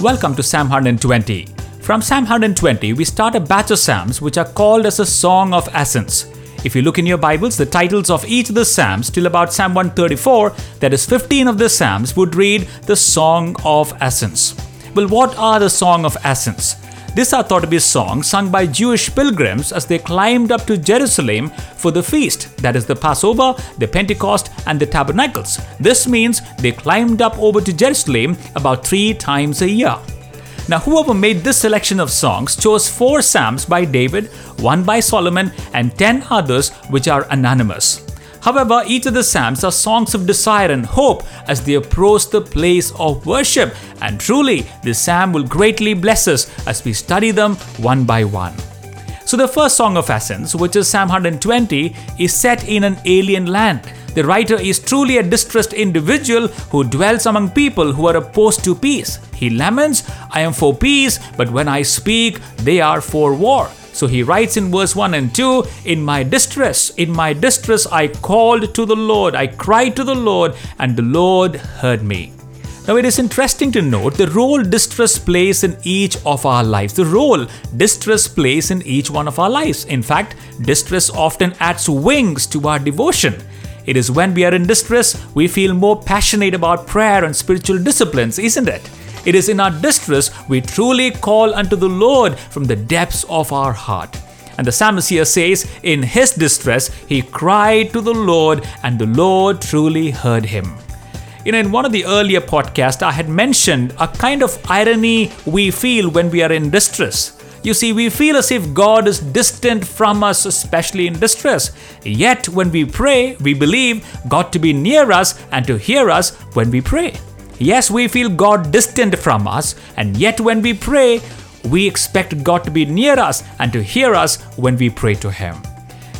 Welcome to Psalm 120. From Psalm 120, we start a batch of Psalms which are called as a song of ascents. If you look in your Bibles, the titles of each of the Psalms till about Psalm 134, that is 15 of the Psalms, would read the Song of Ascents. Well, what are the Song of Ascents? This are thought to be songs sung by Jewish pilgrims as they climbed up to Jerusalem for the feast, that is the Passover, the Pentecost, and the Tabernacles. This means they climbed up over to Jerusalem about three times a year. Now, whoever made this selection of songs chose four psalms by David, one by Solomon, and ten others which are anonymous. However, each of the Psalms are songs of desire and hope as they approach the place of worship, and truly, this Psalm will greatly bless us as we study them one by one. So, the first song of Ascents, which is Psalm 120, is set in an alien land. The writer is truly a distressed individual who dwells among people who are opposed to peace. He laments, I am for peace, but when I speak, they are for war. So he writes in verse 1 and 2 In my distress, in my distress, I called to the Lord, I cried to the Lord, and the Lord heard me. Now, it is interesting to note the role distress plays in each of our lives. The role distress plays in each one of our lives. In fact, distress often adds wings to our devotion. It is when we are in distress we feel more passionate about prayer and spiritual disciplines, isn't it? It is in our distress we truly call unto the Lord from the depths of our heart. And the psalmist here says, In his distress, he cried to the Lord, and the Lord truly heard him. You know, in one of the earlier podcasts, I had mentioned a kind of irony we feel when we are in distress. You see, we feel as if God is distant from us, especially in distress. Yet, when we pray, we believe God to be near us and to hear us when we pray. Yes, we feel God distant from us, and yet when we pray, we expect God to be near us and to hear us when we pray to Him.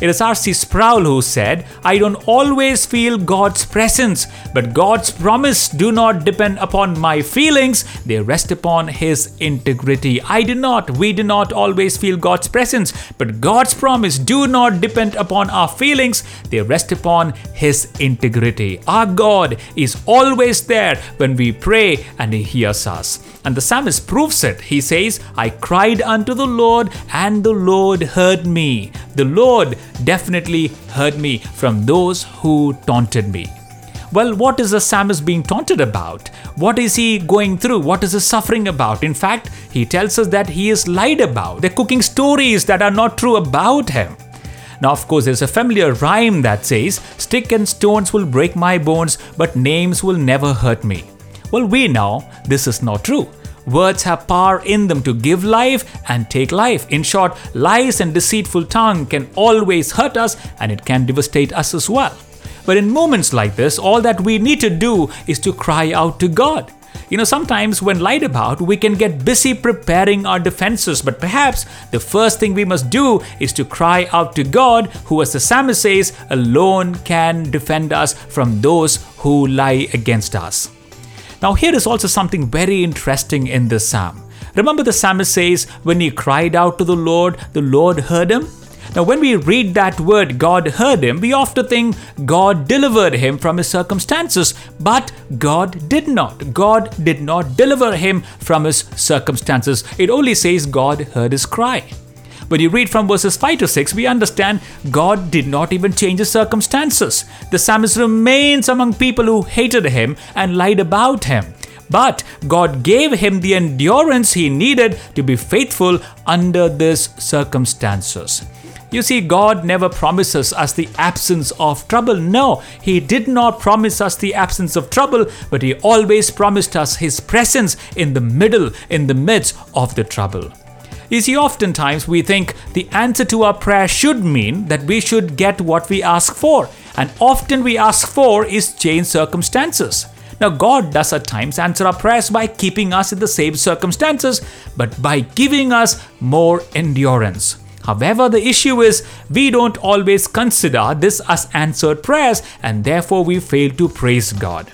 It is R.C. Sproul who said, I don't always feel God's presence, but God's promise do not depend upon my feelings, they rest upon His integrity. I do not, we do not always feel God's presence, but God's promise do not depend upon our feelings, they rest upon His integrity. Our God is always there when we pray and He hears us. And the psalmist proves it. He says, I cried unto the Lord, and the Lord heard me. The Lord definitely heard me from those who taunted me. Well, what is the psalmist being taunted about? What is he going through? What is he suffering about? In fact, he tells us that he is lied about. They're cooking stories that are not true about him. Now, of course, there's a familiar rhyme that says, Stick and stones will break my bones, but names will never hurt me. Well, we know this is not true. Words have power in them to give life and take life. In short, lies and deceitful tongue can always hurt us and it can devastate us as well. But in moments like this, all that we need to do is to cry out to God. You know, sometimes when lied about, we can get busy preparing our defenses, but perhaps the first thing we must do is to cry out to God, who, as the psalmist says, alone can defend us from those who lie against us. Now, here is also something very interesting in this psalm. Remember, the psalmist says, When he cried out to the Lord, the Lord heard him? Now, when we read that word, God heard him, we often think God delivered him from his circumstances, but God did not. God did not deliver him from his circumstances. It only says God heard his cry. When you read from verses 5 to 6, we understand God did not even change his circumstances. The psalmist remains among people who hated him and lied about him. But God gave him the endurance he needed to be faithful under these circumstances. You see, God never promises us the absence of trouble. No, He did not promise us the absence of trouble, but He always promised us His presence in the middle, in the midst of the trouble. You see, oftentimes we think the answer to our prayer should mean that we should get what we ask for, and often we ask for is changed circumstances. Now, God does at times answer our prayers by keeping us in the same circumstances, but by giving us more endurance. However, the issue is we don't always consider this as answered prayers, and therefore we fail to praise God.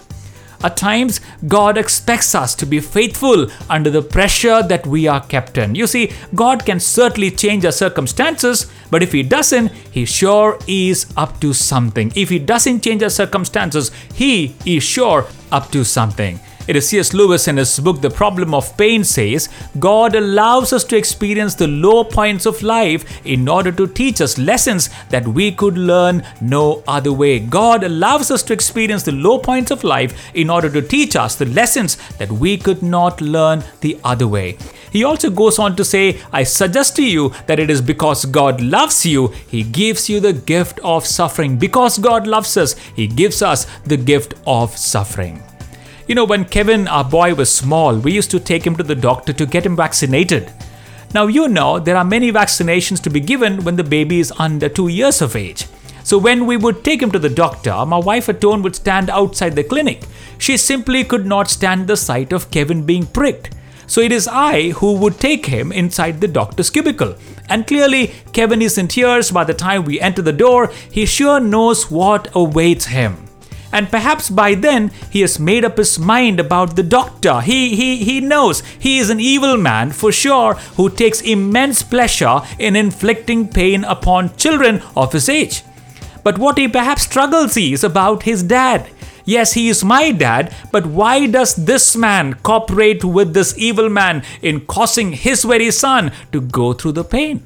At times, God expects us to be faithful under the pressure that we are kept in. You see, God can certainly change our circumstances, but if He doesn't, He sure is up to something. If He doesn't change our circumstances, He is sure up to something. It is C.S. Lewis in his book The Problem of Pain says, God allows us to experience the low points of life in order to teach us lessons that we could learn no other way. God allows us to experience the low points of life in order to teach us the lessons that we could not learn the other way. He also goes on to say, I suggest to you that it is because God loves you, He gives you the gift of suffering. Because God loves us, He gives us the gift of suffering. You know, when Kevin, our boy, was small, we used to take him to the doctor to get him vaccinated. Now, you know, there are many vaccinations to be given when the baby is under two years of age. So, when we would take him to the doctor, my wife Atone would stand outside the clinic. She simply could not stand the sight of Kevin being pricked. So, it is I who would take him inside the doctor's cubicle. And clearly, Kevin is in tears by the time we enter the door. He sure knows what awaits him and perhaps by then he has made up his mind about the doctor. He, he, he knows he is an evil man for sure who takes immense pleasure in inflicting pain upon children of his age. But what he perhaps struggles is about his dad. Yes, he is my dad, but why does this man cooperate with this evil man in causing his very son to go through the pain?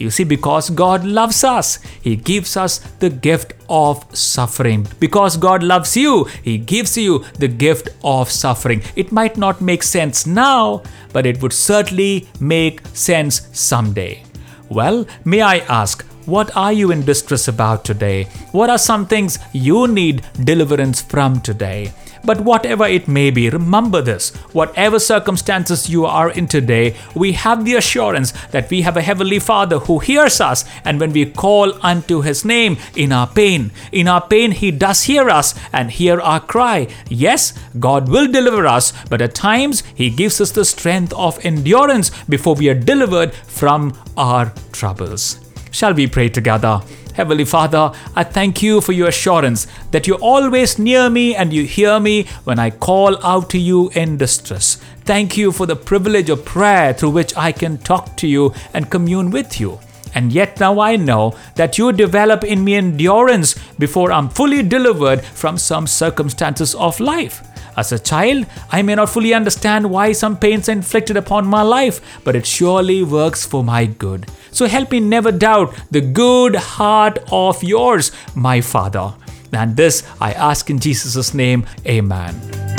You see, because God loves us, He gives us the gift of suffering. Because God loves you, He gives you the gift of suffering. It might not make sense now, but it would certainly make sense someday. Well, may I ask, what are you in distress about today? What are some things you need deliverance from today? But whatever it may be, remember this whatever circumstances you are in today, we have the assurance that we have a Heavenly Father who hears us, and when we call unto His name in our pain, in our pain, He does hear us and hear our cry. Yes, God will deliver us, but at times He gives us the strength of endurance before we are delivered from our troubles. Shall we pray together? Heavenly Father, I thank you for your assurance that you're always near me and you hear me when I call out to you in distress. Thank you for the privilege of prayer through which I can talk to you and commune with you. And yet now I know that you develop in me endurance before I'm fully delivered from some circumstances of life. As a child, I may not fully understand why some pains are inflicted upon my life, but it surely works for my good. So help me never doubt the good heart of yours, my Father. And this I ask in Jesus' name, Amen.